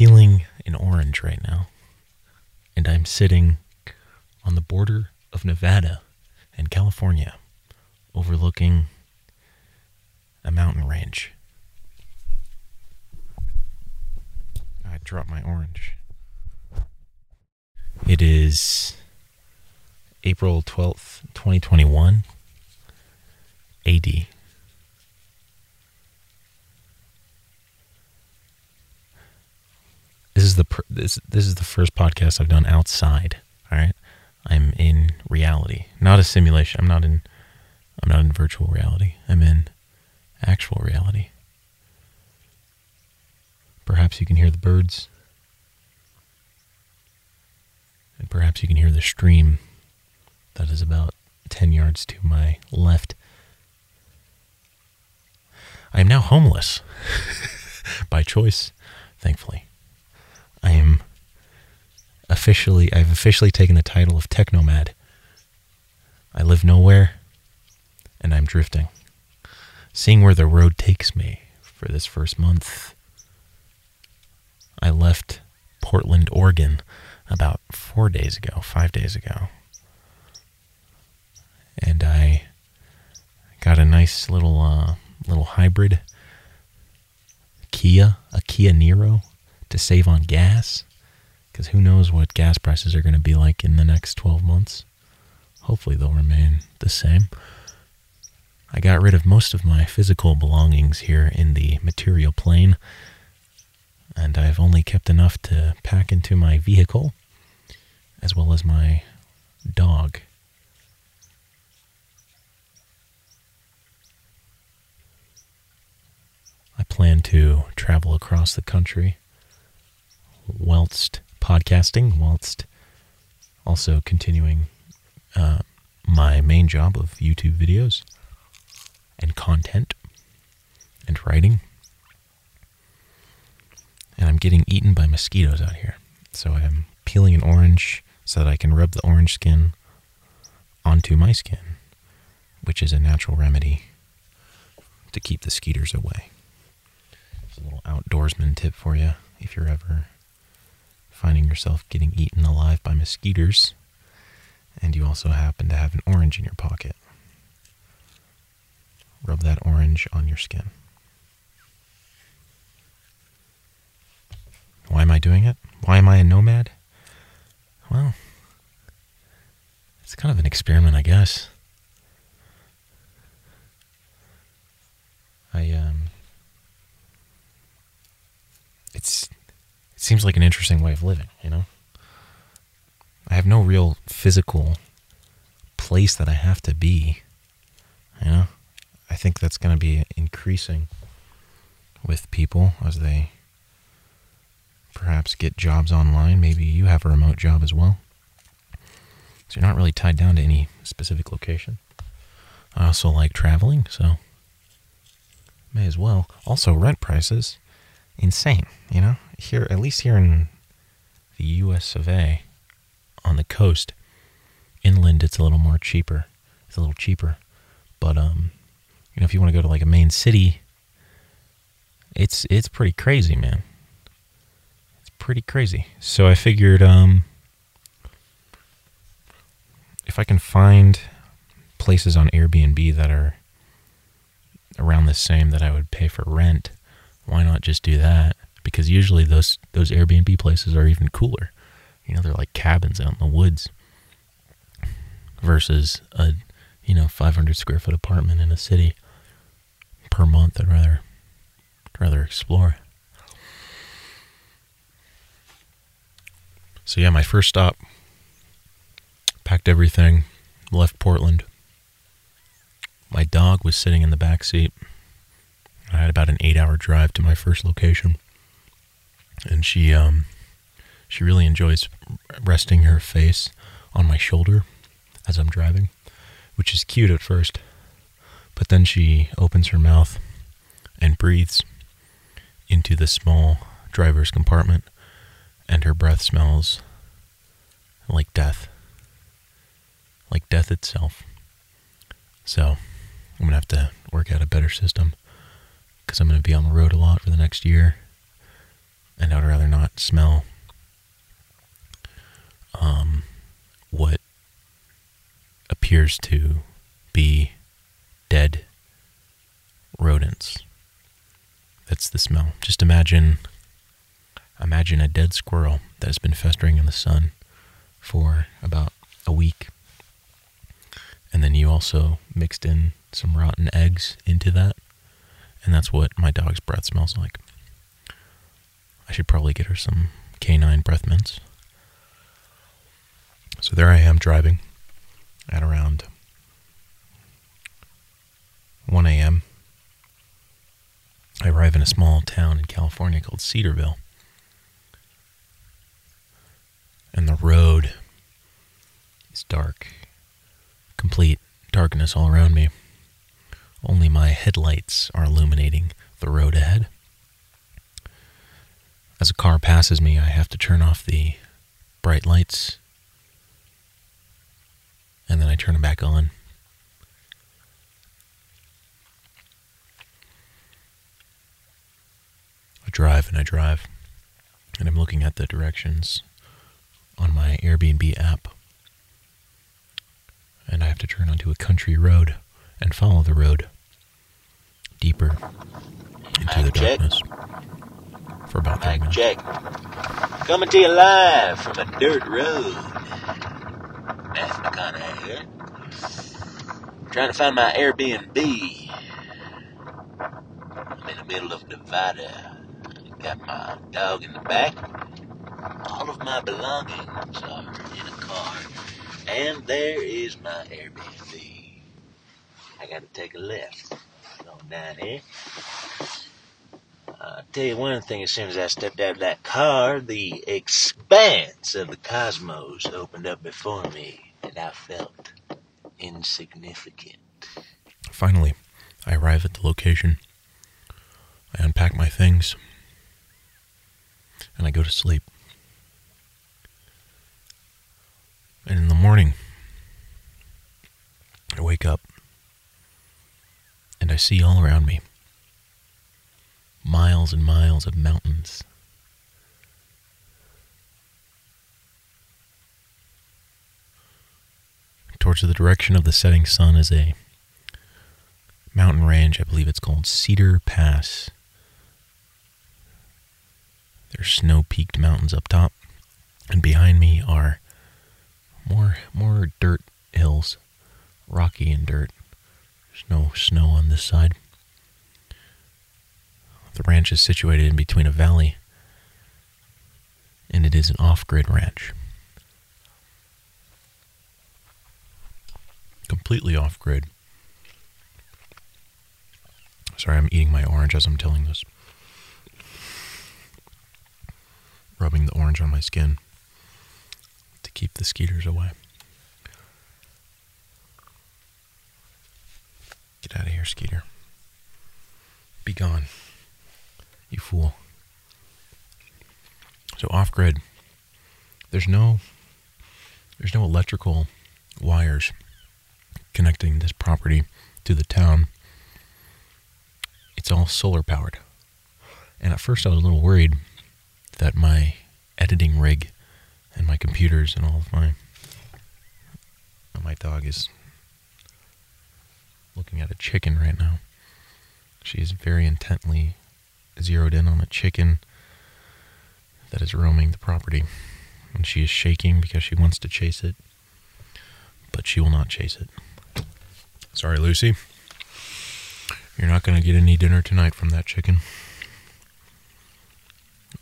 peeling an orange right now, and I'm sitting on the border of Nevada and California, overlooking a mountain range. I dropped my orange. It is April 12th, 2021, AD. This is the pr- this this is the first podcast I've done outside. All right, I'm in reality, not a simulation. I'm not in I'm not in virtual reality. I'm in actual reality. Perhaps you can hear the birds. And perhaps you can hear the stream that is about 10 yards to my left. I am now homeless by choice, thankfully. I am officially, I've officially taken the title of Technomad. I live nowhere and I'm drifting. Seeing where the road takes me for this first month. I left Portland, Oregon about four days ago, five days ago. And I got a nice little uh, little hybrid Kia, a Kia Niro to save on gas. Because who knows what gas prices are going to be like in the next 12 months. Hopefully they'll remain the same. I got rid of most of my physical belongings here in the material plane, and I've only kept enough to pack into my vehicle, as well as my dog. I plan to travel across the country whilst podcasting, whilst also continuing uh, my main job of YouTube videos and content and writing. And I'm getting eaten by mosquitoes out here. So I'm peeling an orange so that I can rub the orange skin onto my skin, which is a natural remedy to keep the skeeters away. It's a little outdoorsman tip for you if you're ever finding yourself getting eaten alive by mosquitoes and you also happen to have an orange in your pocket. Rub that orange on your skin. Why am I doing it? Why am I a nomad? Well, it's kind of an experiment, I guess. I um it's it seems like an interesting way of living, you know? I have no real physical place that I have to be, you know? I think that's going to be increasing with people as they perhaps get jobs online. Maybe you have a remote job as well. So you're not really tied down to any specific location. I also like traveling, so may as well. Also, rent prices insane, you know? Here at least here in the US of A on the coast, inland it's a little more cheaper. It's a little cheaper. But um you know, if you want to go to like a main city, it's it's pretty crazy, man. It's pretty crazy. So I figured um if I can find places on Airbnb that are around the same that I would pay for rent, why not just do that? Because usually those those Airbnb places are even cooler. You know, they're like cabins out in the woods versus a you know 500 square foot apartment in a city per month. I'd rather I'd rather explore. So yeah, my first stop. Packed everything, left Portland. My dog was sitting in the back seat. I had about an eight-hour drive to my first location, and she um, she really enjoys resting her face on my shoulder as I'm driving, which is cute at first. But then she opens her mouth and breathes into the small driver's compartment, and her breath smells like death, like death itself. So I'm to have to work out a better system because I'm to be on the road a lot for the next year. And I'd rather not smell um, what appears to be dead rodents. That's the smell. Just imagine imagine a dead squirrel that has been festering in the sun for about a week. And then you also mixed in some rotten eggs into that. And that's what my dog's breath smells like. I should probably get her some canine breath mints. So there I am driving at around 1 a.m. I arrive in a small town in California called Cedarville. And the road is dark, complete darkness all around me. Only my headlights are illuminating the road ahead. As a car passes me, I have to turn off the bright lights and then I turn them back on. I drive and I drive, and I'm looking at the directions on my Airbnb app. And I have to turn onto a country road and follow the road deeper into the darkness for about 30 Mike check. Coming to you live from a dirt road. McConaughey here. Trying to find my Airbnb. I'm in the middle of Nevada. Got my dog in the back. All of my belongings are in a car. And there is my Airbnb. I gotta take a left. Going down here. I'll tell you one thing, as soon as I stepped out of that car, the expanse of the cosmos opened up before me, and I felt insignificant. Finally, I arrive at the location. I unpack my things. And I go to sleep. And in the morning, I wake up. And I see all around me miles and miles of mountains. Towards the direction of the setting sun is a mountain range. I believe it's called Cedar Pass. There's snow peaked mountains up top, and behind me are more more dirt hills, rocky and dirt. There's no snow on this side. The ranch is situated in between a valley, and it is an off-grid ranch. Completely off-grid. Sorry, I'm eating my orange as I'm telling this. Rubbing the orange on my skin to keep the skeeters away. Get out of here, skeeter. Be gone, you fool. So off grid, there's no there's no electrical wires connecting this property to the town it's all solar powered. And at first I was a little worried that my editing rig and my computers and all of my oh, my dog is looking at a chicken right now. She is very intently zeroed in on a chicken that is roaming the property. And she is shaking because she wants to chase it, but she will not chase it. Sorry, Lucy. You're not going to get any dinner tonight from that chicken.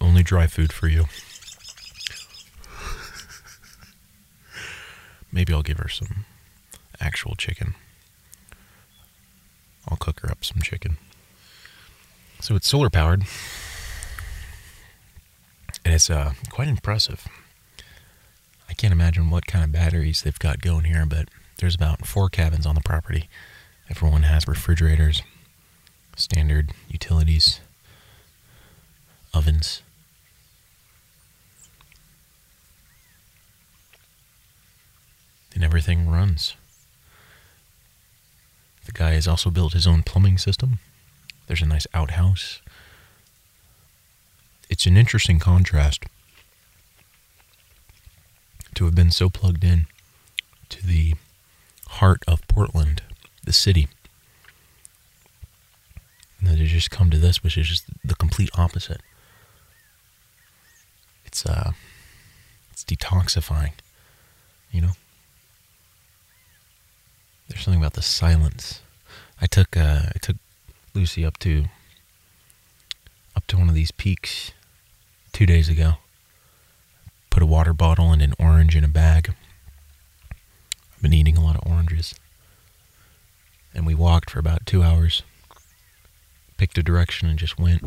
Only dry food for you. Maybe I'll give her some actual chicken. I'll cook her up some chicken. So it's solar powered. And it's uh, quite impressive. I can't imagine what kind of batteries they've got going here, but there's about four cabins on the property. Everyone has refrigerators, standard utilities, ovens. And everything runs. The guy has also built his own plumbing system. There's a nice outhouse. it's an interesting contrast to have been so plugged in to the heart of Portland, the city, and then to just come to this, which is just the complete opposite. It's uh, it's detoxifying, you know. There's something about the silence. I took uh, I took Lucy up to up to one of these peaks two days ago. Put a water bottle and an orange in a bag. I've been eating a lot of oranges. And we walked for about two hours. Picked a direction and just went.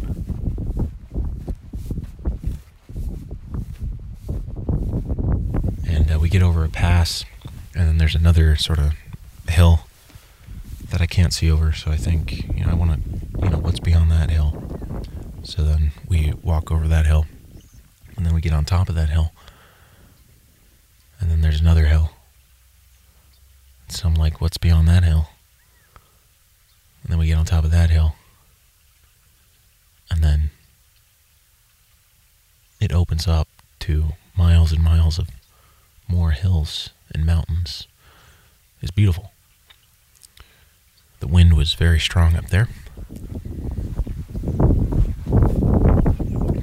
And uh, we get over a pass, and then there's another sort of hill that I can't see over. So I think, you know, I want you know, what's beyond that hill. Then we walk over that hill, and then we get on top of that hill, and then there's another hill. So I'm like, what's beyond that hill? And then we get on top of that hill, and then it opens up to miles and miles of more hills and mountains. It's beautiful. The wind was very strong up there.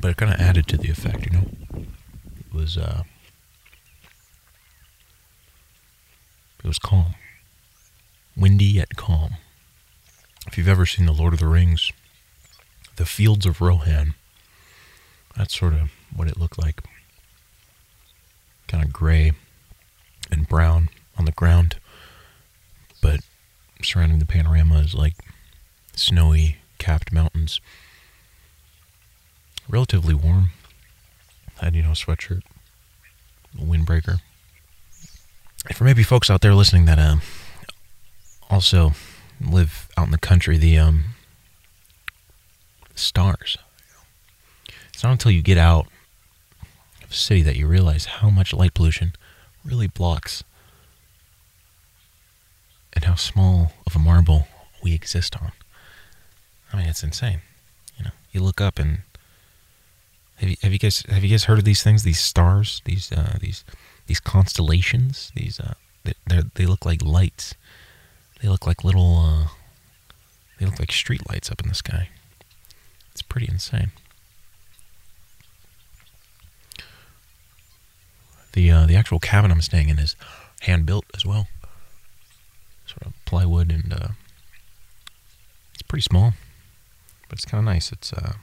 But it kind of added to the effect, you know? It was, uh, it was calm. Windy yet calm. If you've ever seen The Lord of the Rings, the fields of Rohan, that's sort of what it looked like. Kind of gray and brown on the ground, but surrounding the panorama is like snowy capped mountains. Relatively warm. I Had, you know, a sweatshirt, a windbreaker. For maybe folks out there listening that um, also live out in the country, the um, stars. It's not until you get out of a city that you realize how much light pollution really blocks and how small of a marble we exist on. I mean, it's insane. You know, you look up and have you, have you guys have you guys heard of these things? These stars, these uh, these these constellations. These uh, they they look like lights. They look like little. Uh, they look like street lights up in the sky. It's pretty insane. The uh, the actual cabin I'm staying in is hand built as well sort of plywood, and uh, it's pretty small, but it's kind of nice. It's uh,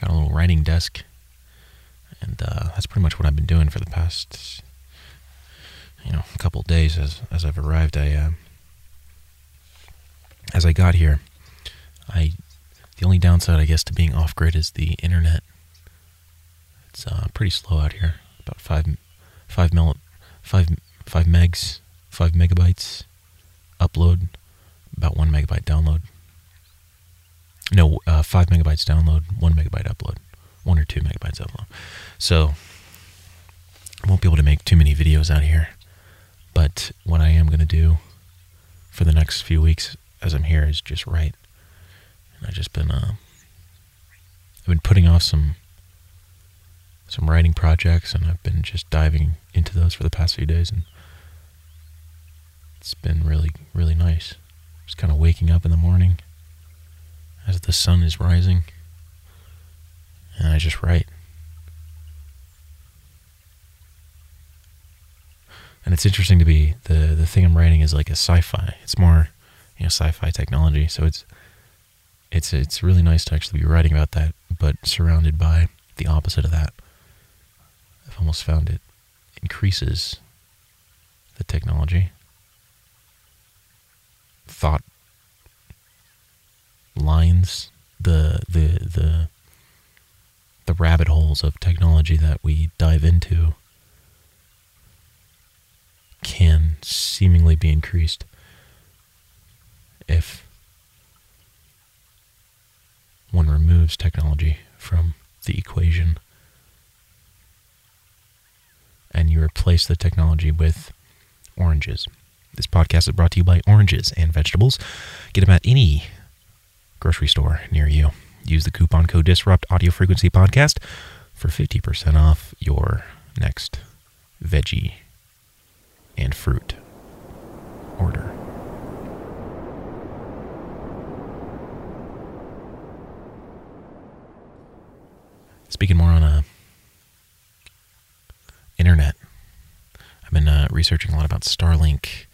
got a little writing desk, and uh, that's pretty much what I've been doing for the past, you know, couple days as as I've arrived. I uh, as I got here, I the only downside, I guess, to being off grid is the internet. It's uh, pretty slow out here, about five five mil, five five megs, five megabytes upload, about one megabyte download. No, uh, five megabytes download, one megabyte upload, one or two megabytes upload. So I won't be able to make too many videos out here. But what I am going to do for the next few weeks as I'm here is just write. And I've just been, uh, I've been putting off some some writing projects, and I've been just diving into those for the past few days, and it's been really, really nice. Just kind of waking up in the morning as the sun is rising, and I just write. And it's interesting to be the the thing I'm writing is like a sci-fi. It's more, you know, sci-fi technology. So it's it's it's really nice to actually be writing about that, but surrounded by the opposite of that. I've almost found it increases the technology thought lines, the the the the rabbit holes of technology that we dive into can seemingly be increased if one removes technology from the equation and you replace the technology with oranges. This podcast is brought to you by oranges and vegetables. Get them at any grocery store near you. use the coupon code Disrupt Audio Frequency Podcast for 50% off your next veggie and fruit order. Speaking more on uh, internet, I've been uh, researching a lot about Starlink,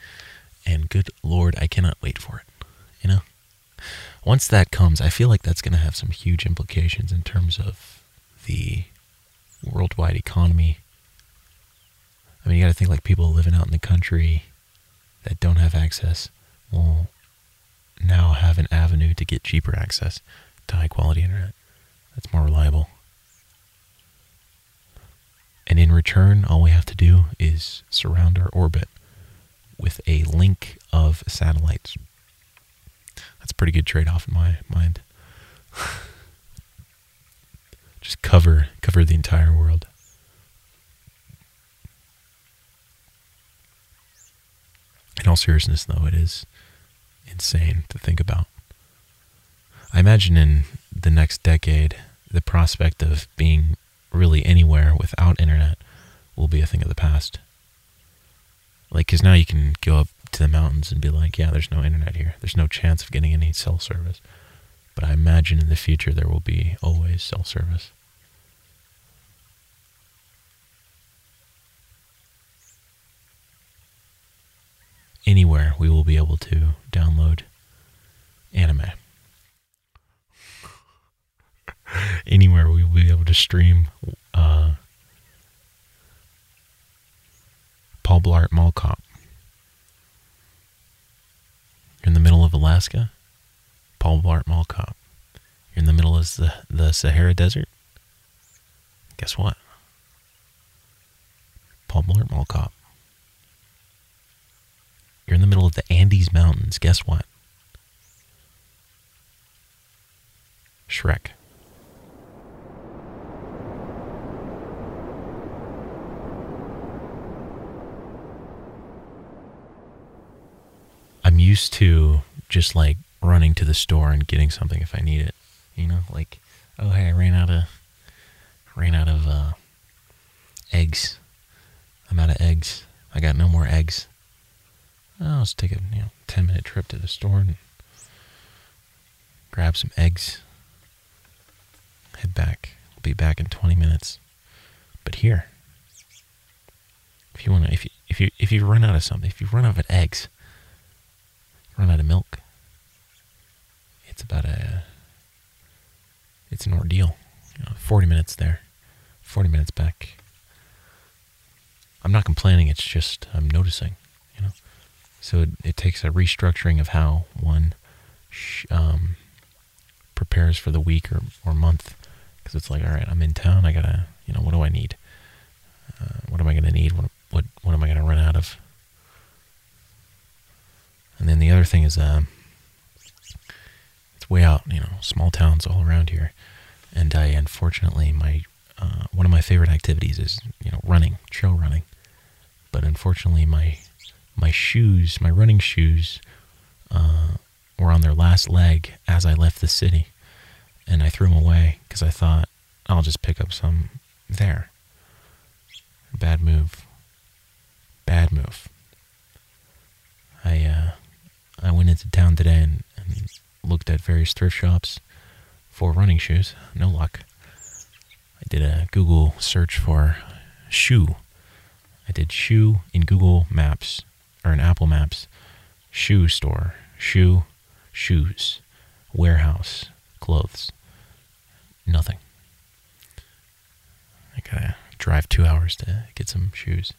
and good lord, I cannot wait for it. You know, once that comes, I feel like that's going to have some huge implications in terms of the worldwide economy. I mean, you got to think like people living out in the country that don't have access will now have an avenue to get cheaper access to high quality internet that's more reliable. And in return, all we have to do is surround our orbit with a link of satellites. That's a pretty good trade off in my mind. Just cover cover the entire world. In all seriousness, though, it is insane to think about. I imagine in the next decade, the prospect of being really anywhere without internet will be a thing of the past. Like, because now you can go up to the mountains and be like, yeah, there's no internet here. There's no chance of getting any cell service. But I imagine in the future there will be always cell service. Anywhere we will be able to download anime. Anywhere we will be able to stream uh, Paul Blart Mall Cop. You're in the middle of Alaska, Paul Blart Mall Cop. You're in the middle of the, the Sahara Desert. Guess what? Paul Blart Mall Cop. You're in the middle of the Andes Mountains. Guess what? Shrek. I'm used to just like running to the store and getting something if I need it. You know, like, oh hey, I ran out of ran out of uh, eggs. I'm out of eggs. I got no more eggs. Oh, let's take a you know ten minute trip to the store and grab some eggs. Head back. I'll be back in twenty minutes. But here, if you want to, if you if you if you run out of something, if you run out of eggs, run out of milk, it's about a it's an ordeal. You know, Forty minutes there, forty minutes back. I'm not complaining. It's just I'm noticing. You know, so it, it takes a restructuring of how one sh- um, prepares for the week or, or month because it's like, all right, I'm in town. I gotta, you know, what do I need? Uh, what am I gonna need? What what what am I gonna run out of? And then the other thing is, um, it's way out, you know, small towns all around here. And I, unfortunately, my uh, one of my favorite activities is, you know, running, trail running. But unfortunately, my my shoes, my running shoes, uh, were on their last leg as I left the city, and I threw them away because I thought I'll just pick up some there. Bad move. Bad move. I uh, I went into town today and, and looked at various thrift shops for running shoes. No luck. I did a Google search for shoe. I did shoe in Google Maps or in Apple Maps. Shoe store, shoe, shoes, warehouse, clothes. Nothing. I gotta drive two hours to get some shoes.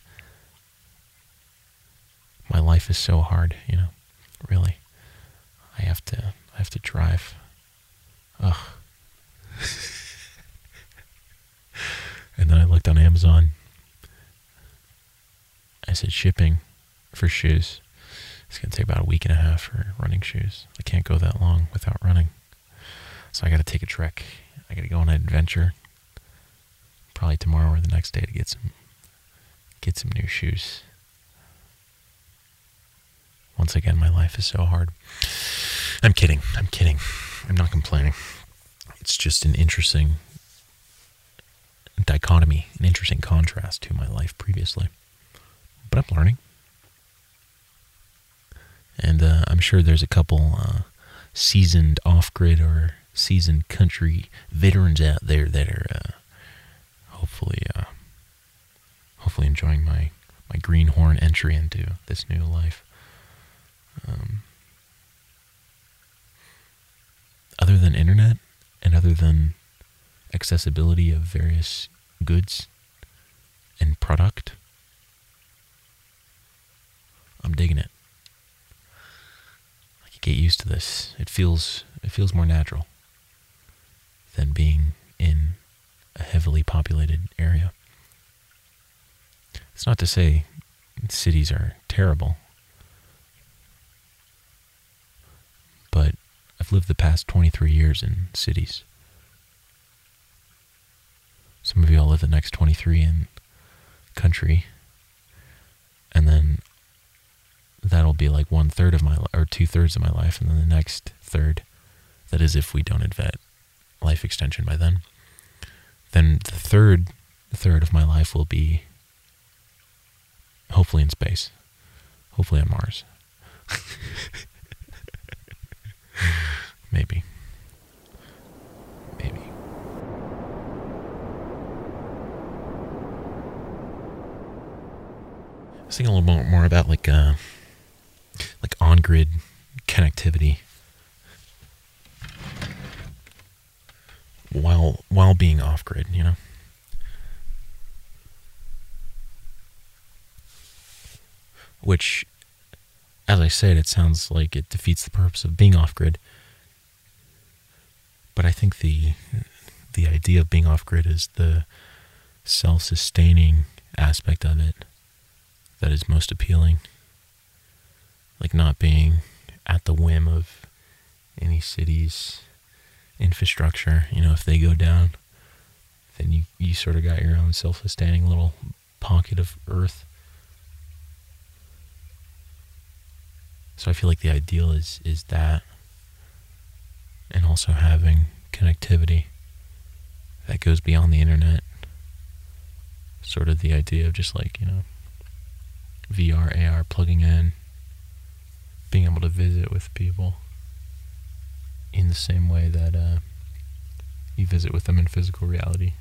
My life is so hard, you know. Really, I have to. I have to drive. Ugh. and then I looked on Amazon. I said shipping for shoes. It's gonna take about a week and a half for running shoes. I can't go that long without running. So I gotta take a trek. I gotta go on an adventure. Probably tomorrow or the next day to get some get some new shoes. Once again, my life is so hard. I'm kidding. I'm kidding. I'm not complaining. it's just an interesting dichotomy, an interesting contrast to my life previously. But I'm learning. And uh, I'm sure there's a couple uh, seasoned off grid or seasoned country veterans out there that are uh, hopefully uh, hopefully enjoying my, my greenhorn entry into this new life. Um, other than internet and other than accessibility of various goods and product, I'm digging it. I can get used to this. It feels it feels more natural than being in a heavily populated area. It's not to say cities are terrible, but I've lived the past 23 years in cities. Some of you all live the next 23 in country, and then that'll be like one third of my or two thirds of my life, and then the next third, that is if we don't invent life extension by then. Then the third third of my life will be hopefully in space, hopefully on Mars. Maybe. Maybe. I was thinking a little more, more about like uh, like on grid connectivity while while being off grid, you know. Which, as I said, it sounds like it defeats the purpose of being off grid. But I think the the idea of being off grid is the self sustaining aspect of it that is most appealing. Like not being at the whim of any city's infrastructure. You know, if they go down, then you, you sort of got your own self sustaining little pocket of earth. So I feel like the ideal is is that and also having connectivity that goes beyond the internet. Sort of the idea of just like, you know, VR, AR plugging in, being able to visit with people in the same way that uh, you visit with them in physical reality.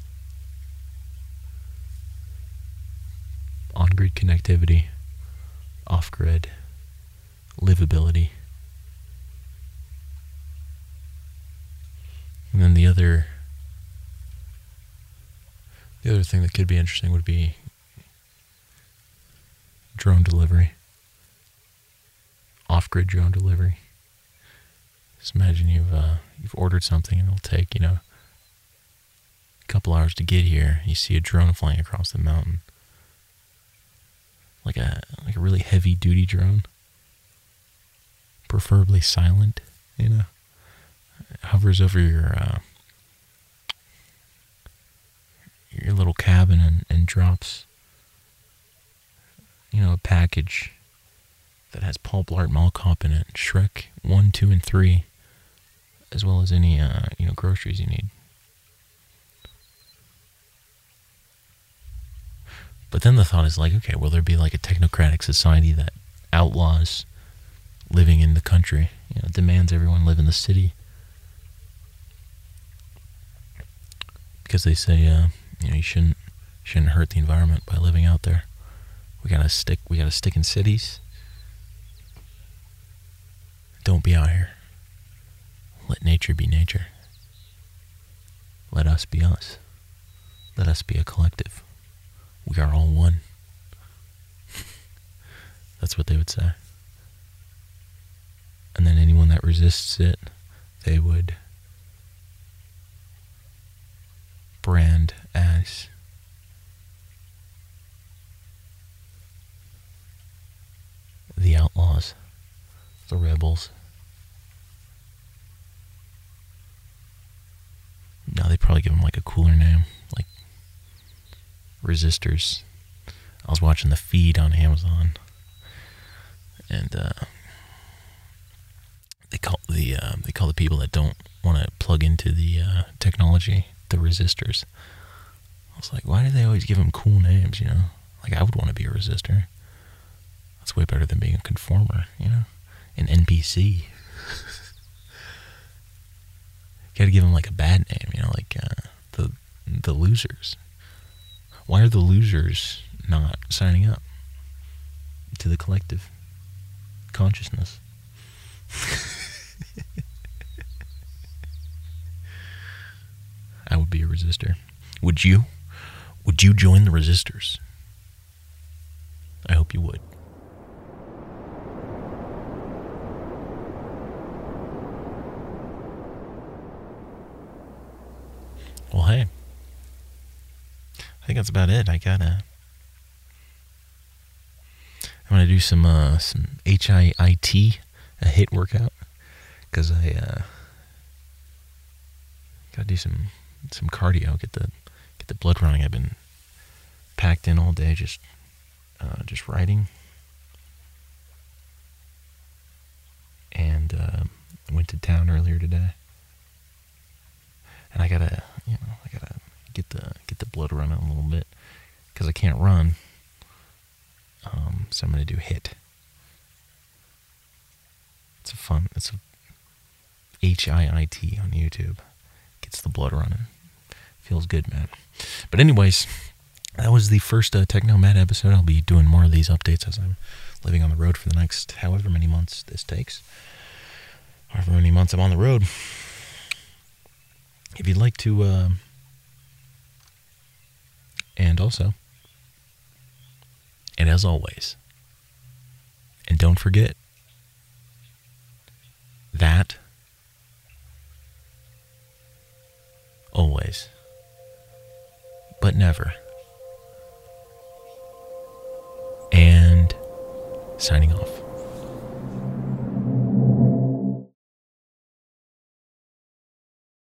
On grid connectivity, off grid, livability. And then the other the other thing that could be interesting would be drone delivery. Off-grid drone delivery. Just imagine you've uh, you've ordered something and it'll take, you know, a couple hours to get here. You see a drone flying across the mountain. Like a like a really heavy duty drone. Preferably silent, you know hovers over your uh, your little cabin and, and drops you know a package that has Paul Blart Mall Cop in it, Shrek one, two, and three, as well as any uh, you know groceries you need. But then the thought is like, okay, will there be like a technocratic society that outlaws living in the country? You know, demands everyone live in the city. Because they say uh, you know you shouldn't shouldn't hurt the environment by living out there. We gotta stick. We gotta stick in cities. Don't be out here. Let nature be nature. Let us be us. Let us be a collective. We are all one. That's what they would say. And then anyone that resists it, they would brand as the outlaws, the rebels. Now they probably give them like a cooler name, like resistors. I was watching the feed on Amazon, and uh, they call the uh, they call the people that don't want to plug into the uh, technology, the resistors. I was like, why do they always give them cool names? You know, like I would want to be a resistor. That's way better than being a conformer. You know, an NPC. Got to give them like a bad name. You know, like uh, the the losers. Why are the losers not signing up to the collective consciousness? I would be a resistor. Would you? Would you join the resistors? I hope you would. Well, hey. I think that's about it. I gotta. I'm gonna do some uh, some HIIT, a HIIT workout, because I uh, gotta do some some cardio. Get the get the blood running. I've been packed in all day, just uh, just writing, and uh, went to town earlier today, and I gotta you know I gotta get the get the blood running a little bit because I can't run. Um, so I'm gonna do HIIT. It's a fun. It's a H I I T on YouTube. Gets the blood running. Feels good, man. But anyways, that was the first uh, Technomad episode. I'll be doing more of these updates as I'm living on the road for the next however many months this takes. However many months I'm on the road. If you'd like to, uh, and also, and as always, and don't forget that always, but never. And signing off.